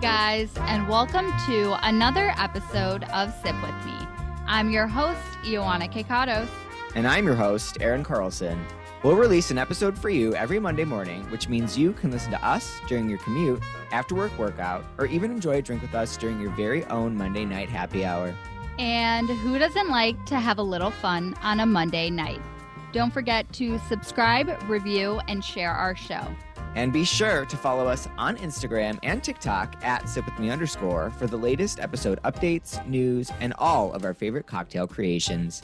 Guys, and welcome to another episode of Sip With Me. I'm your host, Ioana Kekatos. And I'm your host, Aaron Carlson. We'll release an episode for you every Monday morning, which means you can listen to us during your commute, after work workout, or even enjoy a drink with us during your very own Monday night happy hour. And who doesn't like to have a little fun on a Monday night? Don't forget to subscribe, review, and share our show. And be sure to follow us on Instagram and TikTok at sipwithme underscore for the latest episode updates, news, and all of our favorite cocktail creations.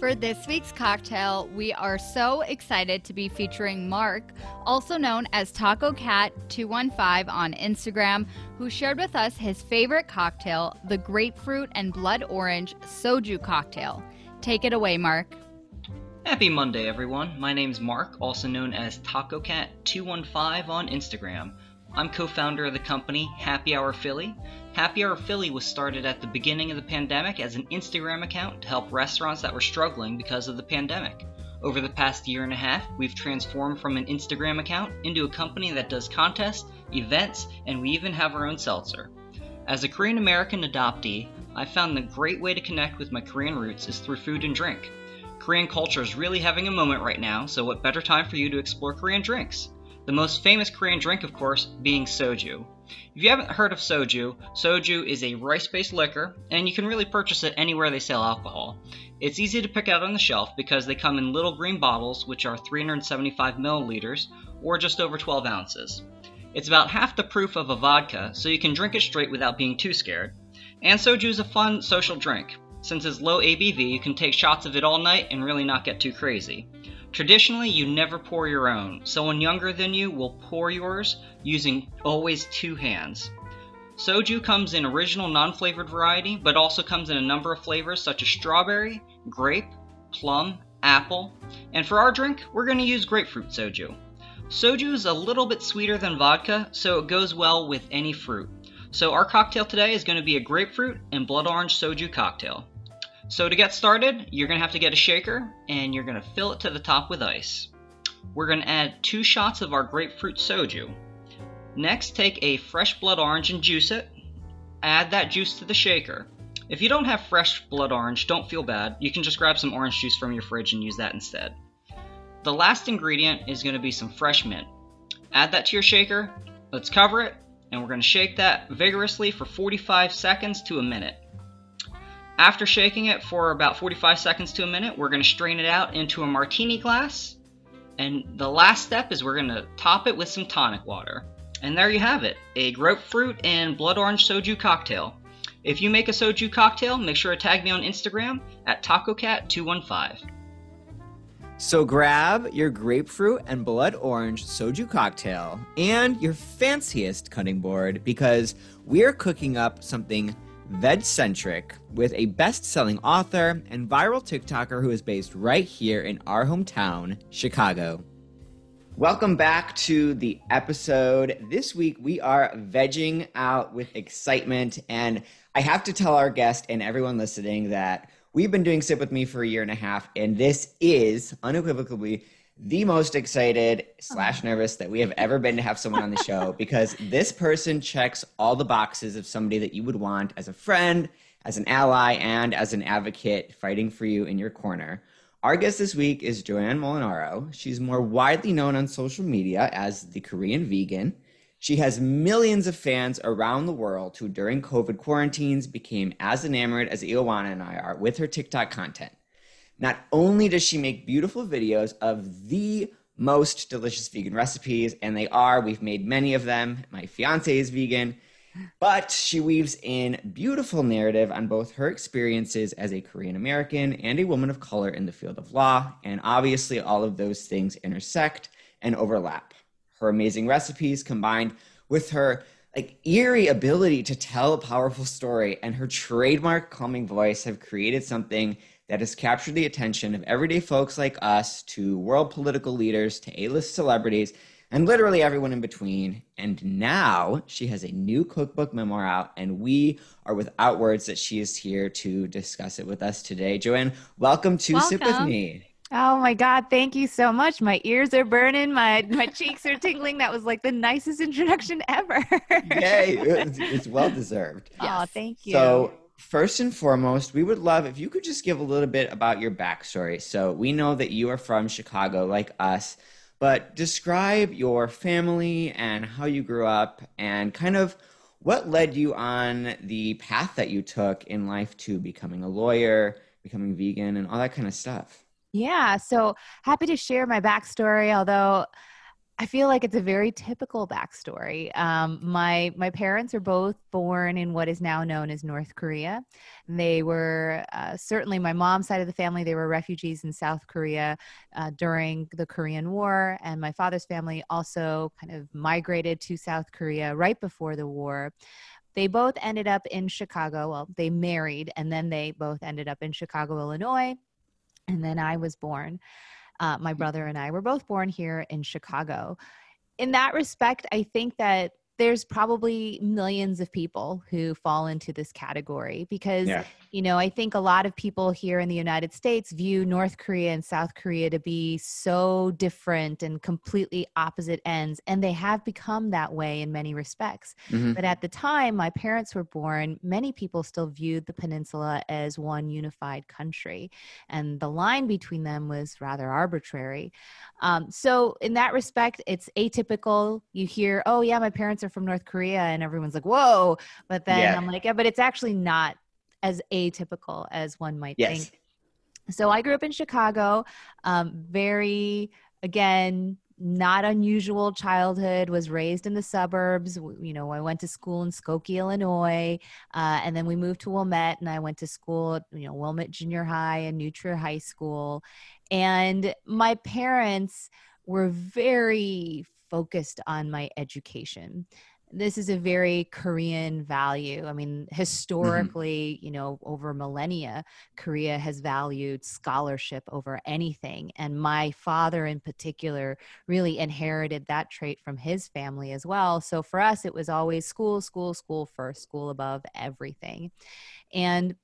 For this week's cocktail, we are so excited to be featuring Mark, also known as Taco Cat 215 on Instagram, who shared with us his favorite cocktail, the grapefruit and blood orange soju cocktail. Take it away, Mark. Happy Monday, everyone. My name's Mark, also known as TacoCat215 on Instagram. I'm co founder of the company Happy Hour Philly. Happy Hour Philly was started at the beginning of the pandemic as an Instagram account to help restaurants that were struggling because of the pandemic. Over the past year and a half, we've transformed from an Instagram account into a company that does contests, events, and we even have our own seltzer. As a Korean American adoptee, I found the great way to connect with my Korean roots is through food and drink. Korean culture is really having a moment right now, so what better time for you to explore Korean drinks? The most famous Korean drink, of course, being soju. If you haven't heard of soju, soju is a rice based liquor, and you can really purchase it anywhere they sell alcohol. It's easy to pick out on the shelf because they come in little green bottles, which are 375 milliliters, or just over 12 ounces. It's about half the proof of a vodka, so you can drink it straight without being too scared. And soju is a fun social drink. Since it's low ABV, you can take shots of it all night and really not get too crazy. Traditionally, you never pour your own. Someone younger than you will pour yours using always two hands. Soju comes in original non flavored variety, but also comes in a number of flavors such as strawberry, grape, plum, apple, and for our drink, we're going to use grapefruit soju. Soju is a little bit sweeter than vodka, so it goes well with any fruit. So our cocktail today is going to be a grapefruit and blood orange soju cocktail. So to get started, you're going to have to get a shaker and you're going to fill it to the top with ice. We're going to add two shots of our grapefruit soju. Next, take a fresh blood orange and juice it. Add that juice to the shaker. If you don't have fresh blood orange, don't feel bad. You can just grab some orange juice from your fridge and use that instead. The last ingredient is going to be some fresh mint. Add that to your shaker. Let's cover it, and we're going to shake that vigorously for 45 seconds to a minute. After shaking it for about 45 seconds to a minute, we're going to strain it out into a martini glass. And the last step is we're going to top it with some tonic water. And there you have it a grapefruit and blood orange soju cocktail. If you make a soju cocktail, make sure to tag me on Instagram at TacoCat215. So grab your grapefruit and blood orange soju cocktail and your fanciest cutting board because we're cooking up something veg centric with a best selling author and viral TikToker who is based right here in our hometown, Chicago. Welcome back to the episode. This week we are vegging out with excitement, and I have to tell our guest and everyone listening that we've been doing Sip with Me for a year and a half, and this is unequivocally the most excited slash nervous that we have ever been to have someone on the show because this person checks all the boxes of somebody that you would want as a friend, as an ally, and as an advocate fighting for you in your corner. Our guest this week is Joanne Molinaro. She's more widely known on social media as the Korean vegan. She has millions of fans around the world who, during COVID quarantines, became as enamored as Ioana and I are with her TikTok content. Not only does she make beautiful videos of the most delicious vegan recipes, and they are, we've made many of them. My fiance is vegan, but she weaves in beautiful narrative on both her experiences as a Korean American and a woman of color in the field of law, and obviously all of those things intersect and overlap. Her amazing recipes combined with her like eerie ability to tell a powerful story and her trademark calming voice have created something that has captured the attention of everyday folks like us to world political leaders to A-list celebrities and literally everyone in between. And now she has a new cookbook memoir out, and we are without words that she is here to discuss it with us today. Joanne, welcome to welcome. Sip with Me. Oh my God, thank you so much. My ears are burning, my my cheeks are tingling. That was like the nicest introduction ever. Yay, it's, it's well deserved. Oh, thank you. So, first and foremost, we would love if you could just give a little bit about your backstory. So, we know that you are from Chicago, like us, but describe your family and how you grew up and kind of what led you on the path that you took in life to becoming a lawyer, becoming vegan, and all that kind of stuff. Yeah, so happy to share my backstory, although I feel like it's a very typical backstory. Um, my my parents are both born in what is now known as North Korea. They were uh, certainly my mom's side of the family. They were refugees in South Korea uh, during the Korean War, and my father's family also kind of migrated to South Korea right before the war. They both ended up in Chicago. Well, they married, and then they both ended up in Chicago, Illinois and then I was born. Uh, my brother and I were both born here in Chicago. In that respect, I think that there's probably millions of people who fall into this category because yeah you know, I think a lot of people here in the United States view North Korea and South Korea to be so different and completely opposite ends, and they have become that way in many respects. Mm-hmm. But at the time my parents were born, many people still viewed the peninsula as one unified country, and the line between them was rather arbitrary. Um, so, in that respect, it's atypical. You hear, oh, yeah, my parents are from North Korea, and everyone's like, whoa. But then yeah. I'm like, yeah, but it's actually not as atypical as one might yes. think. So I grew up in Chicago, um, very, again, not unusual childhood was raised in the suburbs you know i went to school in skokie illinois uh, and then we moved to wilmette and i went to school at you know wilmette junior high and new trier high school and my parents were very focused on my education this is a very Korean value. I mean, mm-hmm. historically, mm-hmm. you know, over millennia, Korea has valued scholarship over anything. And my father, in particular, really inherited that trait from his family as well. So for us, it was always school, school, school first, school above everything. And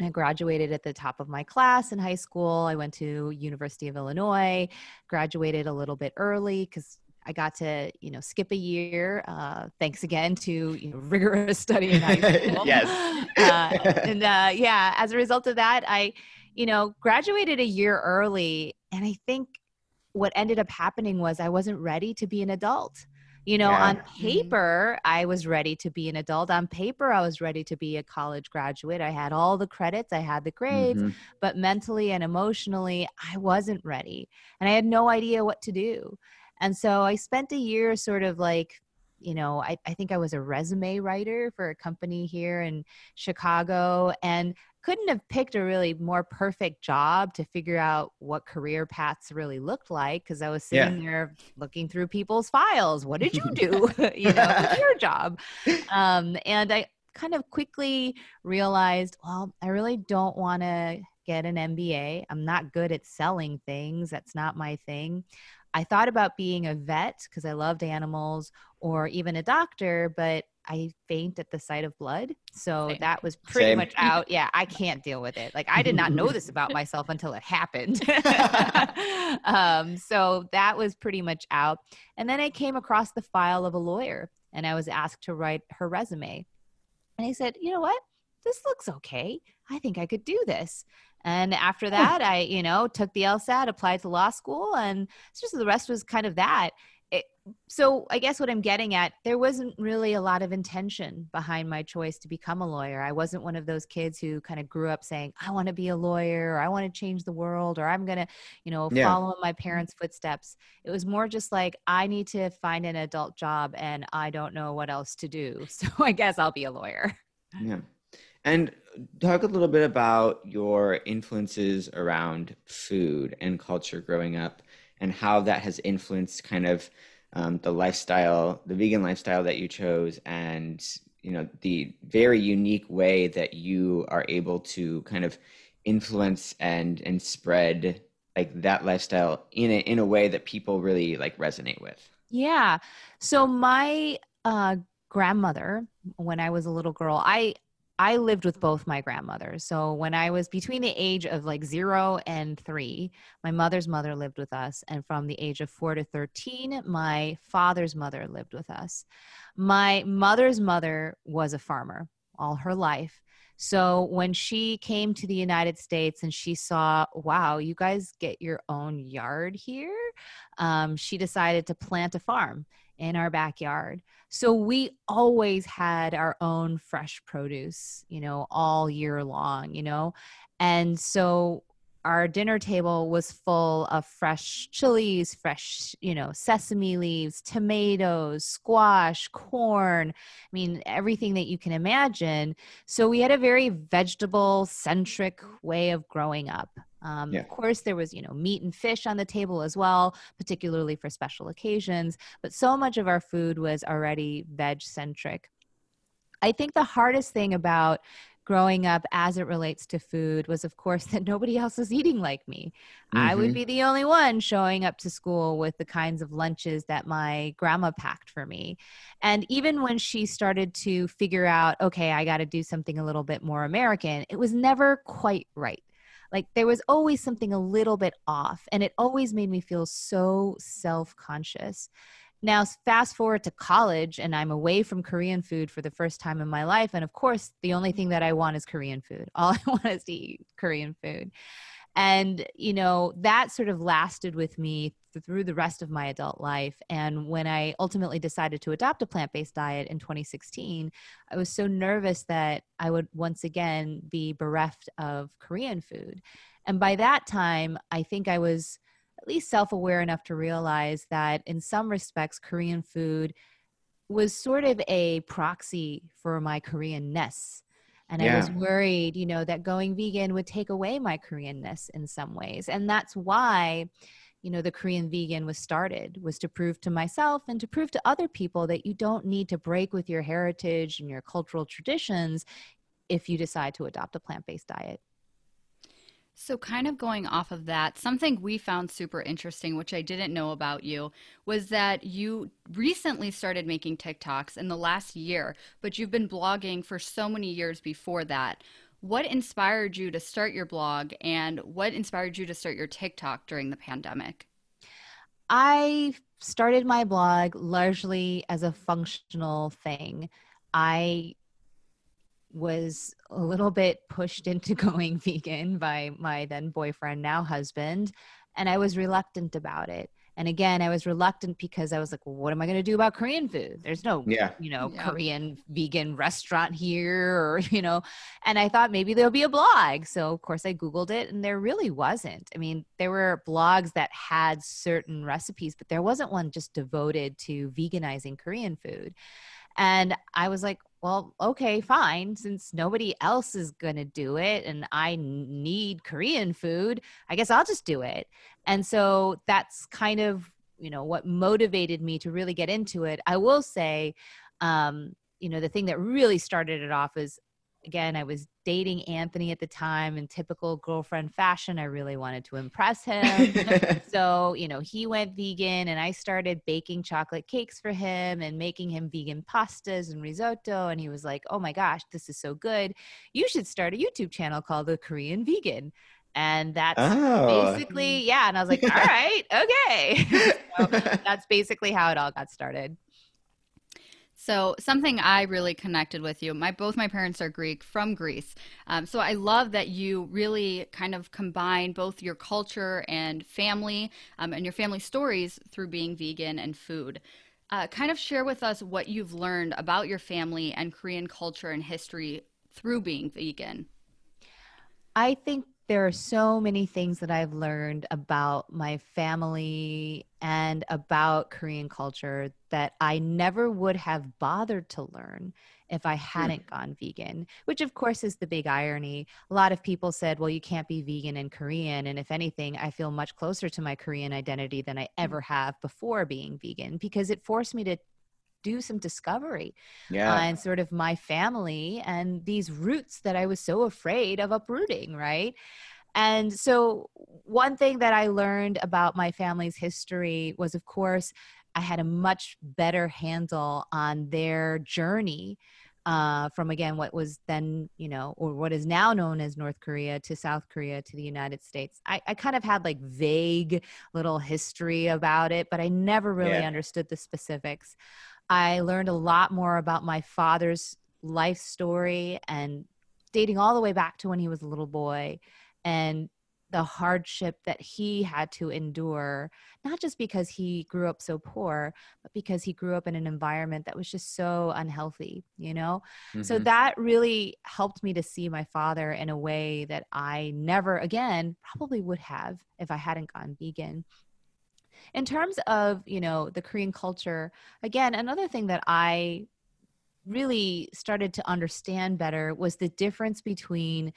I graduated at the top of my class in high school. I went to University of Illinois, graduated a little bit early because I got to, you know, skip a year. Uh, thanks again to you know, rigorous study in high school. yes. uh, and uh, yeah, as a result of that, I, you know, graduated a year early, and I think what ended up happening was I wasn't ready to be an adult. You know, yeah. on mm-hmm. paper, I was ready to be an adult. On paper, I was ready to be a college graduate. I had all the credits, I had the grades, mm-hmm. but mentally and emotionally, I wasn't ready. And I had no idea what to do. And so I spent a year sort of like, you know, I, I think I was a resume writer for a company here in Chicago and couldn't have picked a really more perfect job to figure out what career paths really looked like because I was sitting yeah. there looking through people's files. What did you do? you know, what's your job? Um, and I kind of quickly realized, well, I really don't want to get an MBA. I'm not good at selling things. That's not my thing. I thought about being a vet because I loved animals or even a doctor, but I faint at the sight of blood. So Same. that was pretty Same. much out. Yeah, I can't deal with it. Like I did not know this about myself until it happened. um, so that was pretty much out. And then I came across the file of a lawyer and I was asked to write her resume. And I said, you know what? This looks okay. I think I could do this. And after that, I, you know, took the LSAT, applied to law school, and just the rest was kind of that. It, so I guess what I'm getting at, there wasn't really a lot of intention behind my choice to become a lawyer. I wasn't one of those kids who kind of grew up saying, I want to be a lawyer, or I want to change the world, or I'm going to, you know, yeah. follow my parents' footsteps. It was more just like, I need to find an adult job and I don't know what else to do. So I guess I'll be a lawyer. Yeah. And talk a little bit about your influences around food and culture growing up and how that has influenced kind of um, the lifestyle, the vegan lifestyle that you chose, and you know the very unique way that you are able to kind of influence and and spread like that lifestyle in a in a way that people really like resonate with. Yeah. So my uh, grandmother, when I was a little girl, I I lived with both my grandmothers. So when I was between the age of like zero and three, my mother's mother lived with us. And from the age of four to 13, my father's mother lived with us. My mother's mother was a farmer all her life. So when she came to the United States and she saw, wow, you guys get your own yard here, um, she decided to plant a farm in our backyard. So we always had our own fresh produce, you know, all year long, you know. And so our dinner table was full of fresh chilies, fresh, you know, sesame leaves, tomatoes, squash, corn. I mean, everything that you can imagine. So we had a very vegetable centric way of growing up. Um, yeah. Of course, there was, you know, meat and fish on the table as well, particularly for special occasions. But so much of our food was already veg centric. I think the hardest thing about growing up as it relates to food was of course that nobody else was eating like me mm-hmm. i would mm-hmm. be the only one showing up to school with the kinds of lunches that my grandma packed for me and even when she started to figure out okay i got to do something a little bit more american it was never quite right like there was always something a little bit off and it always made me feel so self-conscious now, fast forward to college, and I'm away from Korean food for the first time in my life. And of course, the only thing that I want is Korean food. All I want is to eat Korean food. And, you know, that sort of lasted with me through the rest of my adult life. And when I ultimately decided to adopt a plant based diet in 2016, I was so nervous that I would once again be bereft of Korean food. And by that time, I think I was at least self aware enough to realize that in some respects, Korean food was sort of a proxy for my Koreanness. And yeah. I was worried, you know, that going vegan would take away my Koreanness in some ways. And that's why, you know, the Korean vegan was started, was to prove to myself and to prove to other people that you don't need to break with your heritage and your cultural traditions if you decide to adopt a plant based diet. So, kind of going off of that, something we found super interesting, which I didn't know about you, was that you recently started making TikToks in the last year, but you've been blogging for so many years before that. What inspired you to start your blog and what inspired you to start your TikTok during the pandemic? I started my blog largely as a functional thing. I was a little bit pushed into going vegan by my then boyfriend, now husband, and I was reluctant about it. And again, I was reluctant because I was like, well, what am I going to do about Korean food? There's no, yeah. you know, yeah. Korean vegan restaurant here or, you know, and I thought maybe there'll be a blog. So, of course, I Googled it and there really wasn't. I mean, there were blogs that had certain recipes, but there wasn't one just devoted to veganizing Korean food. And I was like, well, okay, fine. Since nobody else is going to do it and I need Korean food, I guess I'll just do it. And so that's kind of, you know, what motivated me to really get into it. I will say, um, you know, the thing that really started it off is again, I was dating Anthony at the time in typical girlfriend fashion. I really wanted to impress him. so, you know, he went vegan and I started baking chocolate cakes for him and making him vegan pastas and risotto. And he was like, oh my gosh, this is so good. You should start a YouTube channel called The Korean Vegan. And that's oh. basically, yeah. And I was like, all right, okay. so that's basically how it all got started. So something I really connected with you. My both my parents are Greek from Greece, um, so I love that you really kind of combine both your culture and family um, and your family stories through being vegan and food. Uh, kind of share with us what you've learned about your family and Korean culture and history through being vegan. I think there are so many things that I've learned about my family and about Korean culture that I never would have bothered to learn if I hmm. hadn't gone vegan, which of course is the big irony. A lot of people said, well, you can't be vegan and Korean. And if anything, I feel much closer to my Korean identity than I hmm. ever have before being vegan because it forced me to do some discovery yeah. and sort of my family and these roots that I was so afraid of uprooting, right? And so, one thing that I learned about my family's history was, of course, I had a much better handle on their journey uh, from again what was then you know or what is now known as north korea to south korea to the united states i, I kind of had like vague little history about it but i never really Yeah. understood the specifics i learned a lot more about my father's life story and dating all the way back to when he was a little boy and the hardship that he had to endure not just because he grew up so poor but because he grew up in an environment that was just so unhealthy you know so Mhm. that really helped me to see my father in a way that I never again probably would have if I hadn't gone vegan. In terms of, you know, the Korean culture, again, another thing that I really started to understand better was the difference between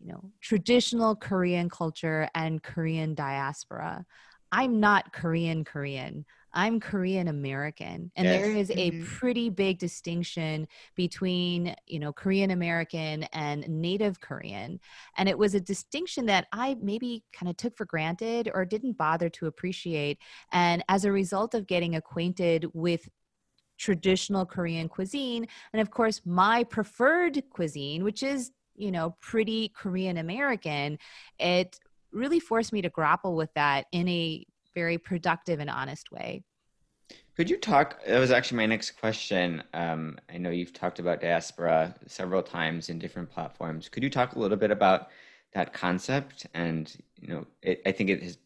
you know traditional korean culture and korean diaspora. I'm not korean korean i'm korean american and Yes. there is a Mhm. pretty big distinction between you know korean american and native korean and it was a distinction that i maybe kind of took for granted or didn't bother to appreciate and as a result of getting acquainted with traditional Korean cuisine. And of course, my preferred cuisine, which is, you know, pretty Korean American, it really forced me to grapple with that in a very productive and honest way. Could you talk? That was actually my next question. Um, I know you've talked about diaspora several times in different platforms. Could you talk a little bit about that concept? And you know, it, I think it has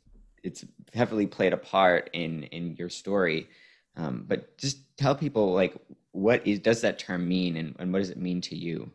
it's heavily played a part in in your story. Um, but just tell people like what is does that term mean, and, and what does it mean to you?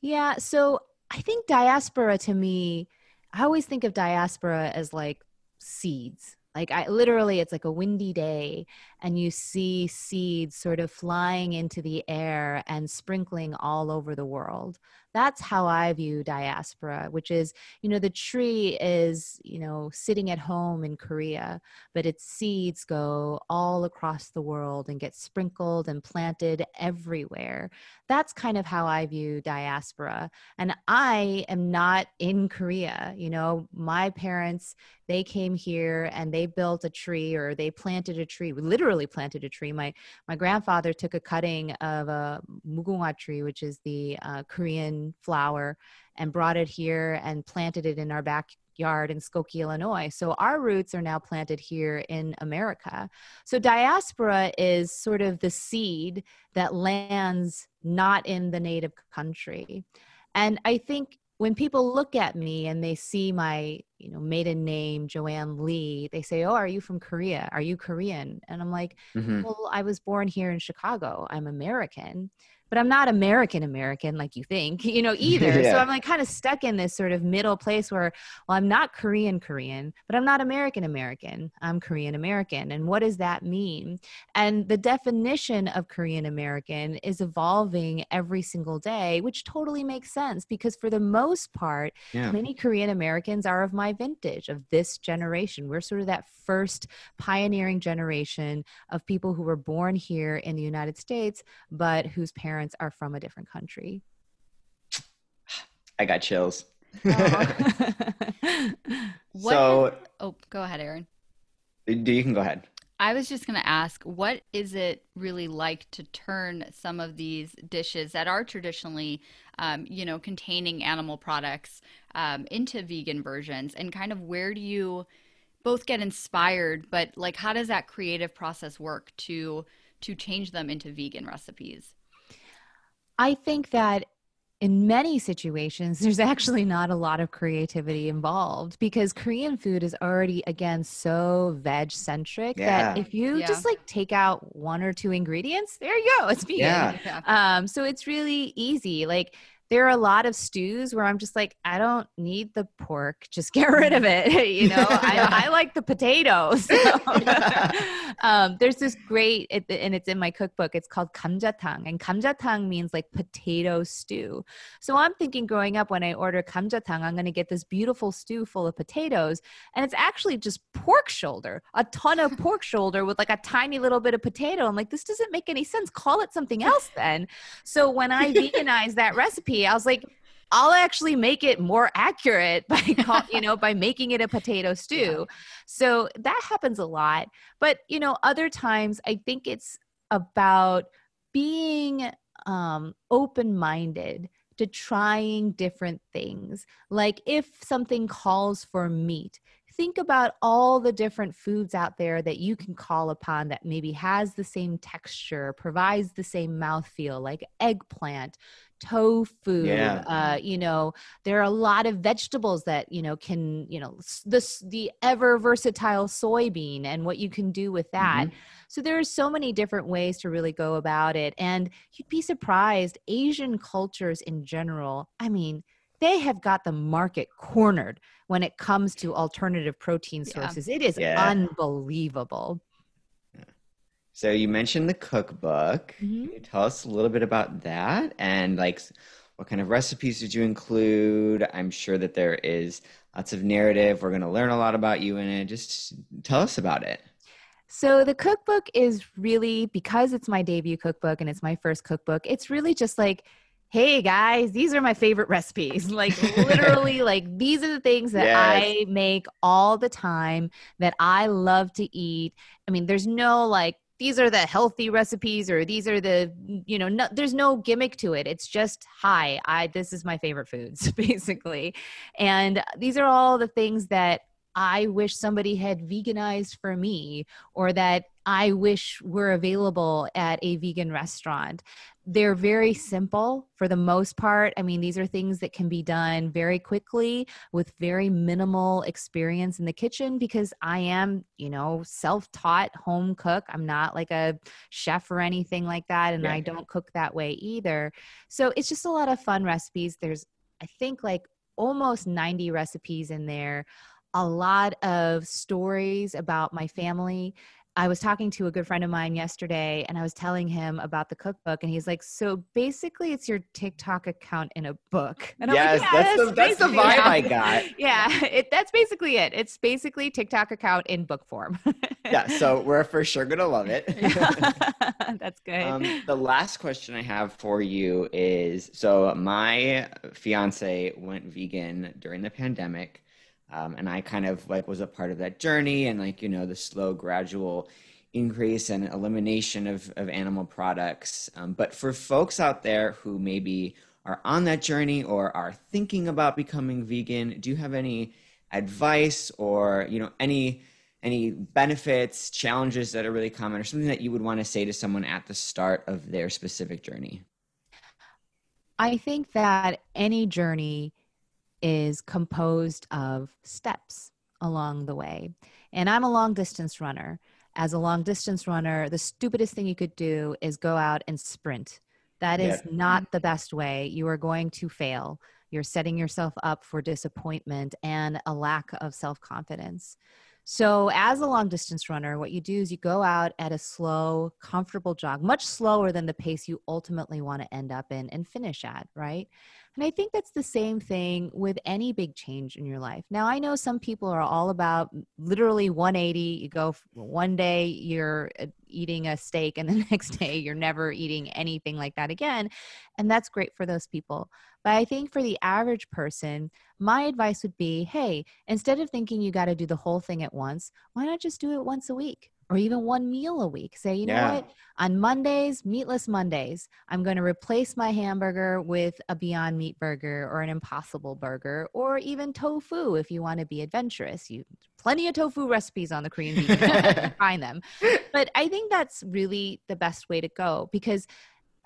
Yeah. So I think diaspora to me, I always think of diaspora as like seeds. Like I literally, it's like a windy day, and you see seeds sort of flying into the air and sprinkling all over the world. That's how I view diaspora, which is, you know, the tree is, you know, sitting at home in Korea, but its seeds go all across the world and get sprinkled and planted everywhere. That's kind of how I view diaspora. And I am not in Korea. You know, my parents, they came here and they built a tree or they planted a tree, we literally planted a tree. My my grandfather took a cutting of a mugunghwa tree, which is the uh, Korean flower, and brought it here and planted it in our backyard in Skokie, Illinois. So our roots are now planted here in America. So diaspora is sort of the seed that lands not in the native country. And I think when people look at me and they see my, you know, maiden name Joanne Lee, they say, "Oh, are you from Korea? Are you Korean?" And I'm like, Mhm. well, I was born here in Chicago. I'm American, but I'm not American American like you think, you know, either. So I'm like kind of stuck in this sort of middle place where, well, I'm not Korean Korean, but I'm not American American. I'm Korean American. And what does that mean? And the definition of Korean American is evolving every single day, which totally makes sense because for the most part, Yeah. many Korean Americans are of my vintage, of this generation. We're sort of that first pioneering generation of people who were born here in the United States, but whose parents are from a different country. I got chills. What so, has- oh, go ahead, Aaron. do you can go ahead. I was just going to ask, what is it really like to turn some of these dishes that are traditionally, um, you know, containing animal products um, into vegan versions? And kind of where do you both get inspired, but like, how does that creative process work to to change them into vegan recipes? I think that in many situations, there's actually not a lot of creativity involved because Korean food is already, again, so veg centric that if you Yeah. just like take out one or two ingredients, there you go, it's vegan. Yeah. Yeah. Um, so it's really easy. Like there are a lot of stews where I'm just like, I don't need the pork, just get rid of it. you know, I, I like the potatoes. um, there's this great, it, and it's in my cookbook. It's called kamjatang, and kamjatang means like potato stew. So I'm thinking, growing up, when I order kamjatang, I'm going to get this beautiful stew full of potatoes, and it's actually just pork shoulder, a ton of pork shoulder with like a tiny little bit of potato. I'm like, this doesn't make any sense. Call it something else then. So when I veganized that recipe, I was like, I'll actually make it more accurate by call, you know by making it a potato stew. So that happens a lot. But you know, other times I think it's about being um, open minded to trying different things. Like if something calls for meat, think about all the different foods out there that you can call upon that maybe has the same texture, provides the same mouthfeel, like eggplant, tofu Yeah. uh, you know there are a lot of vegetables that you know can you know this the ever versatile soybean and what you can do with that so there are so many different ways to really go about it and you'd be surprised asian cultures in general i mean they have got the market cornered when it comes to alternative protein Yeah. sources it is Yeah. unbelievable So you mentioned the cookbook. Mhm. Can you tell us a little bit about that and like what kind of recipes did you include? I'm sure that there is lots of narrative. We're going to learn a lot about you in it. Just tell us about it. So the cookbook is really because it's my debut cookbook and it's my first cookbook. It's really just like, hey guys, these are my favorite recipes. Like literally, like these are the things that Yes. I make all the time that I love to eat. I mean, there's no like these are the healthy recipes or these are the you know no, there's no gimmick to it. It's just hi i this is my favorite foods basically. And these are all the things that I wish somebody had veganized for me or that I wish were available at a vegan restaurant. They're very simple for the most part. I mean, these are things that can be done very quickly with very minimal experience in the kitchen because I am, you know, self taught home cook. I'm not like a chef or anything like that. And Yeah. I don't cook that way either. So it's just a lot of fun recipes. There's, I think, like almost 90 recipes in there a lot of stories about my family. I was talking to a good friend of mine yesterday and I was telling him about the cookbook and he's like, "So basically it's your TikTok account in a book." And I'm yes, like, "Yeah, that's, the, that's the vibe I got. Yeah, it, that's basically it. It's basically TikTok account in book form. Yeah, so we're for sure going to love it. that's good. Um, the last question I have for you is so my fiance went vegan during the pandemic, um, and I kind of like was a part of that journey and like you know the slow gradual increase and elimination of, of animal products. Um, but for folks out there who maybe are on that journey or are thinking about becoming vegan, do you have any advice or you know any any benefits, challenges that are really common, or something that you would want to say to someone at the start of their specific journey? I think that any journey is composed of steps along the way. And I'm a long distance runner. As a long distance runner, the stupidest thing you could do is go out and sprint. That is not the best way. You are going to fail. You're setting yourself up for disappointment and a lack of self confidence. So, as a long distance runner, what you do is you go out at a slow, comfortable jog, much slower than the pace you ultimately want to end up in and finish at, right? And I think that's the same thing with any big change in your life. Now, I know some people are all about literally 180. You go one day, you're uh, eating a steak, and the next day, you're never eating anything like that again. And that's great for those people. But I think for the average person, my advice would be hey, instead of thinking you got to do the whole thing at once, why not just do it once a week or even one meal a week? Say, you know Yeah. what? On Mondays, meatless Mondays, I'm going to replace my hamburger with a Beyond Meat burger or an Impossible burger or even tofu if you want to be adventurous. You plenty of tofu recipes on the Korean Vegan. Channel. You can find them. But I think that's really the best way to go because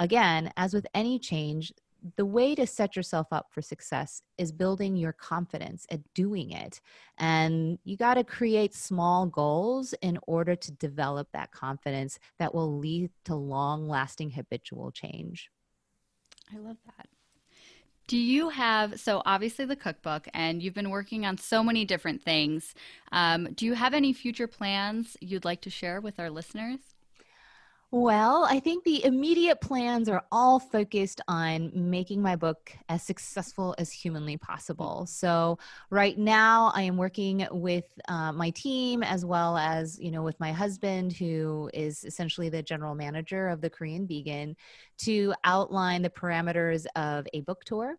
again, as with any change, the way to set yourself up for success is building your confidence at doing it. And you got to create small goals in order to develop that confidence that will lead to long lasting habitual change. I love that. Do you have, so obviously the cookbook, and you've been working on so many different things. Um, do you have any future plans you'd like to share with our listeners? Well, I think the immediate plans are all focused on making my book as successful as humanly possible. So, right now, I am working with uh, my team as well as, you know, with my husband, who is essentially the general manager of the Korean Vegan, to outline the parameters of a book tour.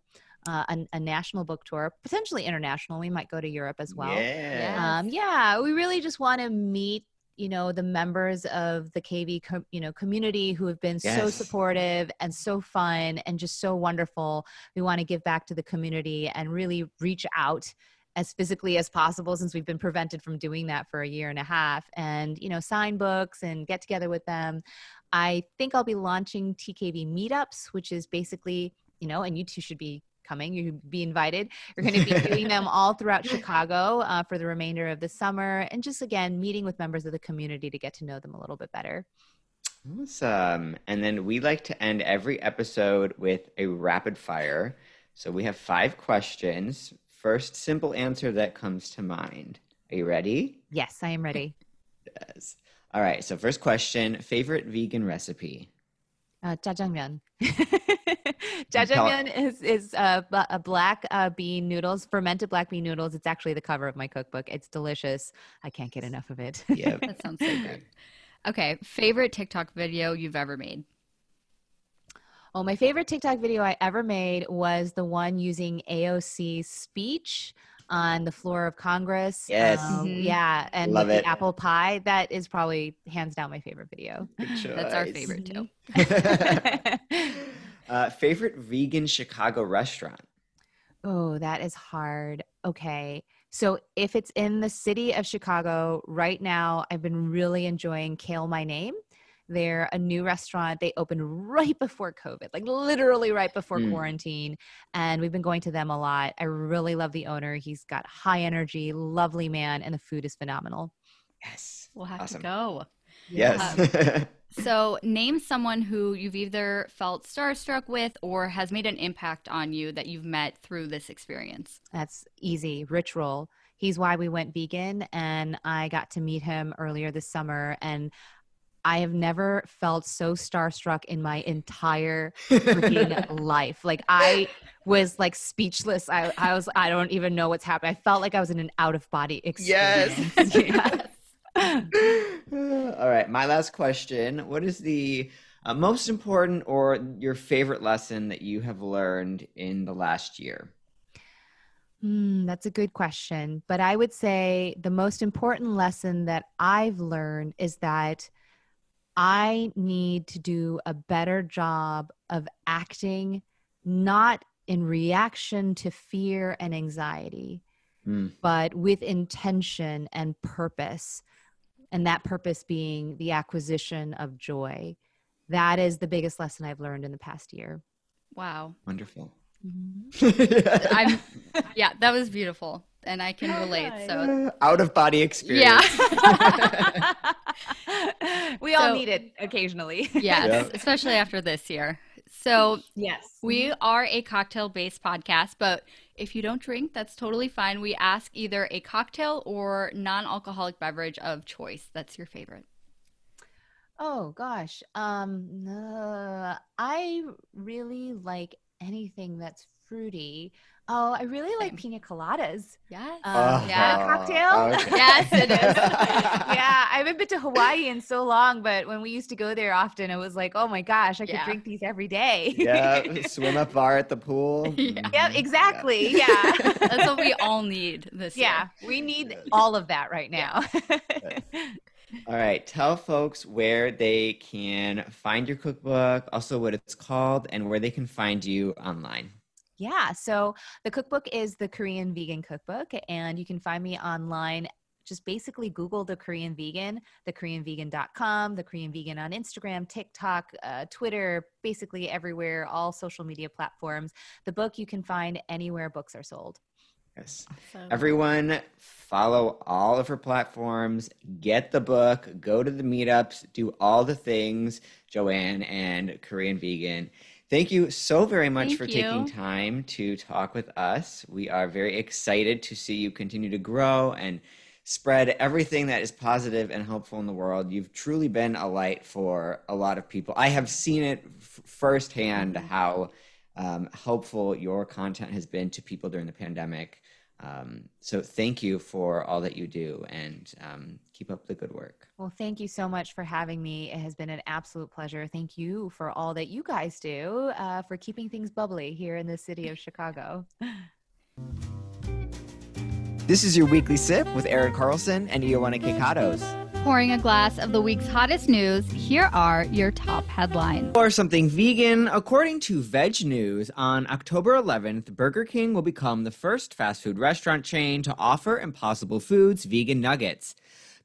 Uh, a, a national book tour, potentially international. We might go to Europe as well. Yeah. Um, yeah, we really just want to meet you know the members of the KV com- you know community who have been so supportive and so fun and just so wonderful. We want to give back to the community and really reach out as physically as possible since we've been prevented from doing that for a year and a half and you know sign books and get together with them i think i'll be launching tkv meetups which is basically you know and you two should be coming you be invited you're going to be doing them all throughout chicago uh, for the remainder of the summer and just again meeting with members of the community to get to know them a little bit better Awesome. And then we like to end every episode with a rapid fire. So we have five questions. First simple answer that comes to mind. Are you ready? yes i am ready Yes. All right. So first question: favorite vegan recipe? Uh, jjajangmyeon. Tell- jjajangmyeon is is uh, b- a black uh, bean noodles, fermented black bean noodles. It's actually the cover of my cookbook. It's delicious. I can't get enough of it. Yep. That sounds so good. Okay, favorite TikTok video you've ever made? oh, my favorite TikTok video I ever made was the one using AOC's speech on the floor of Congress. Yes. Uh, Mhm. Yeah, and Love with it. the apple pie. That is probably hands down my favorite video. That's our favorite too. uh, favorite vegan Chicago restaurant? Oh, that is hard. Okay. So if it's in the city of Chicago right now, I've been really enjoying Kale My Name. They're a new restaurant. They opened right before COVID, like literally right before Mm. quarantine. And we've been going to them a lot. I really love the owner. He's got high energy, lovely man, and the food is phenomenal. Yes. We'll have Awesome. to go. Yes. So, name someone who you've either felt starstruck with or has made an impact on you that you've met through this experience. That's easy. Rich Roll. He's why we went vegan, and I got to meet him earlier this summer. And I have never felt so starstruck in my entire freaking life. Like I was like speechless. I, I was I don't even know what's happening. I felt like I was in an out of body experience. Yes. experience. All right. My last question: What is the uh, most important or your favorite lesson that you have learned in the last year? Hmm, that's a good question. But I would say the most important lesson that I've learned is that I need to do a better job of acting not in reaction to fear and anxiety, Hmm. but with intention and purpose. And that purpose being the acquisition of joy. That is the biggest lesson I've learned in the past year. Wow. Wonderful. Mm-hmm. I'm yeah, that was beautiful. And I can relate. So out of body experience. yeah. we all So- need it occasionally. yes, Yep. especially after this year. So Yes. we are a cocktail based podcast, but if you don't drink, that's totally fine. We ask either a cocktail or non alcoholic beverage of choice. That's your favorite. Oh gosh. Um uh, I really like anything that's fruity. Oh, I really like Same. pina coladas. Yes. Um, Oh, is a cocktail? okay. Yes, it is. yeah, I haven't been to Hawaii in so long, but when we used to go there often, it was like, oh my gosh, I could drink these every day. yeah, swim up bar at the pool. Yeah. Yep, Mhm. exactly. Yeah. That's what we all need this yeah, year. we need Yes. all of that right now. All right, tell folks where they can find your cookbook, also what it's called, and where they can find you online. Yeah. So the cookbook is the Korean Vegan Cookbook, and you can find me online. Just basically Google the Korean Vegan, the thekoreanvegan.com, the Korean Vegan on Instagram, TikTok, uh, Twitter, basically everywhere, all social media platforms. The book you can find anywhere books are sold. Yes. So- Everyone, follow all of her platforms, get the book, go to the meetups, do all the things, Joanne and Korean Vegan. Thank you so very much Thank for taking time to talk with us. We are very excited to see you continue to grow and spread everything that is positive and helpful in the world. You've truly been a light for a lot of people. I have seen it f- firsthand how um, helpful your content has been to people during the pandemic. Um, so thank you for all that you do and um, keep up the good work. Well, thank you so much for having me. It has been an absolute pleasure. Thank you for all that you guys do uh, for keeping things bubbly here in the city of Chicago. This is your weekly sip with Aaron Carlson and Ioana Kekatos. Pouring a glass of the week's hottest news, here are your top headlines. Or something vegan. According to Veg News, on October 11th, Burger King will become the first fast food restaurant chain to offer Impossible Foods vegan nuggets.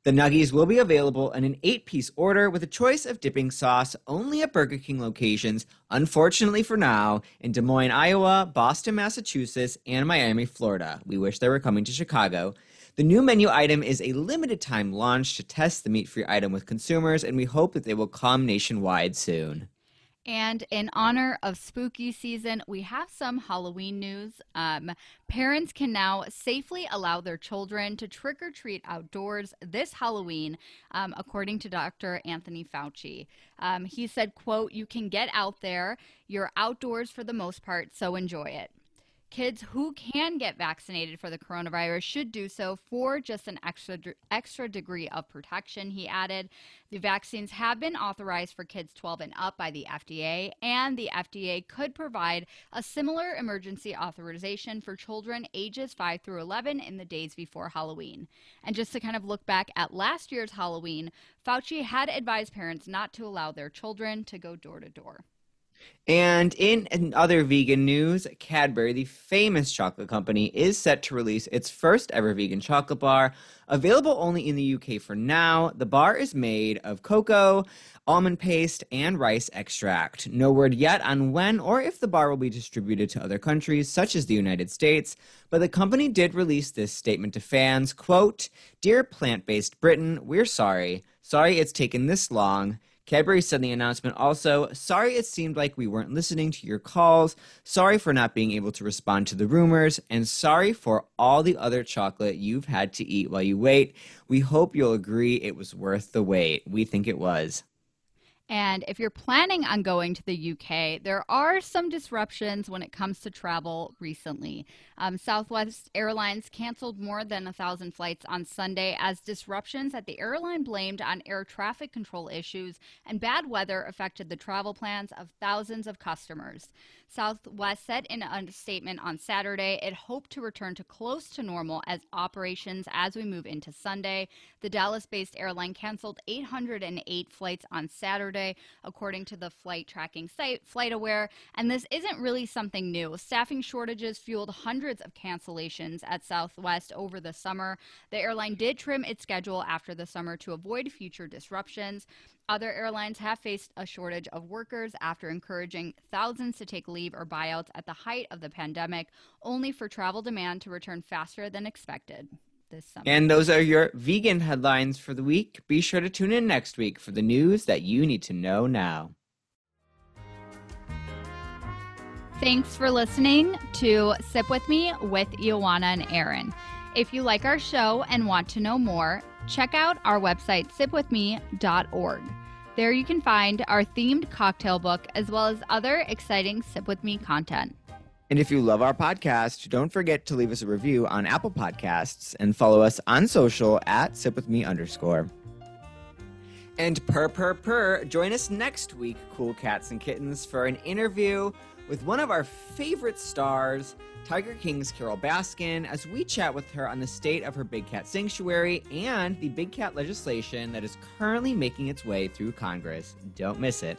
The nuggies will be available in an eight piece order with a choice of dipping sauce only at Burger King locations, unfortunately for now, in Des Moines, Iowa, Boston, Massachusetts, and Miami, Florida. We wish they were coming to Chicago. The new menu item is a limited time launch to test the meat free item with consumers, and we hope that they will come nationwide soon. And in honor of spooky season, we have some Halloween news. Um, parents can now safely allow their children to trick or treat outdoors this Halloween, um, according to Dr. Anthony Fauci. Um, he said, "quote You can get out there. You're outdoors for the most part, so enjoy it." Kids who can get vaccinated for the coronavirus should do so for just an extra extra degree of protection, he added. The vaccines have been authorized for kids 12 and up by the FDA, and the FDA could provide a similar emergency authorization for children ages 5 through 11 in the days before Halloween. And just to kind of look back at last year's Halloween, Fauci had advised parents not to allow their children to go door to door. And in, other vegan news, Cadbury, the famous chocolate company, is set to release its first ever vegan chocolate bar. Available only in the UK for now, the bar is made of cocoa, almond paste, and rice extract. No word yet on when or if the bar will be distributed to other countries, such as the United States, but the company did release this statement to fans, quote, Dear plant-based Britain, we're sorry. Sorry it's taken this long. Cadbury said in the announcement also, sorry it seemed like we weren't listening to your calls, sorry for not being able to respond to the rumors, and sorry for all the other chocolate you've had to eat while you wait. We hope you'll agree it was worth the wait. We think it was. And if you're planning on going to the UK, there are some disruptions when it comes to travel recently. Um, Southwest Airlines canceled more than a thousand flights on Sunday as disruptions that the airline blamed on air traffic control issues and bad weather affected the travel plans of thousands of customers. Southwest said in a statement on Saturday it hoped to return to close to normal as operations as we move into Sunday. The Dallas based airline canceled 808 flights on Saturday, according to the flight tracking site FlightAware. And this isn't really something new. Staffing shortages fueled hundreds of cancellations at Southwest over the summer. The airline did trim its schedule after the summer to avoid future disruptions. Other airlines have faced a shortage of workers after encouraging thousands to take leave or buyouts at the height of the pandemic, only for travel demand to return faster than expected. This summer. And those are your vegan headlines for the week. Be sure to tune in next week for the news that you need to know now. Thanks for listening to Sip With Me with Ioana and Aaron. If you like our show and want to know more, check out our website, sipwithme.org. There you can find our themed cocktail book as well as other exciting Sip With Me content. And if you love our podcast, don't forget to leave us a review on Apple Podcasts and follow us on social at sipwithme underscore. And per per per, join us next week, cool cats and kittens, for an interview with one of our favorite stars, Tiger King's Carole Baskin, as we chat with her on the state of her big cat sanctuary and the big cat legislation that is currently making its way through Congress. Don't miss it.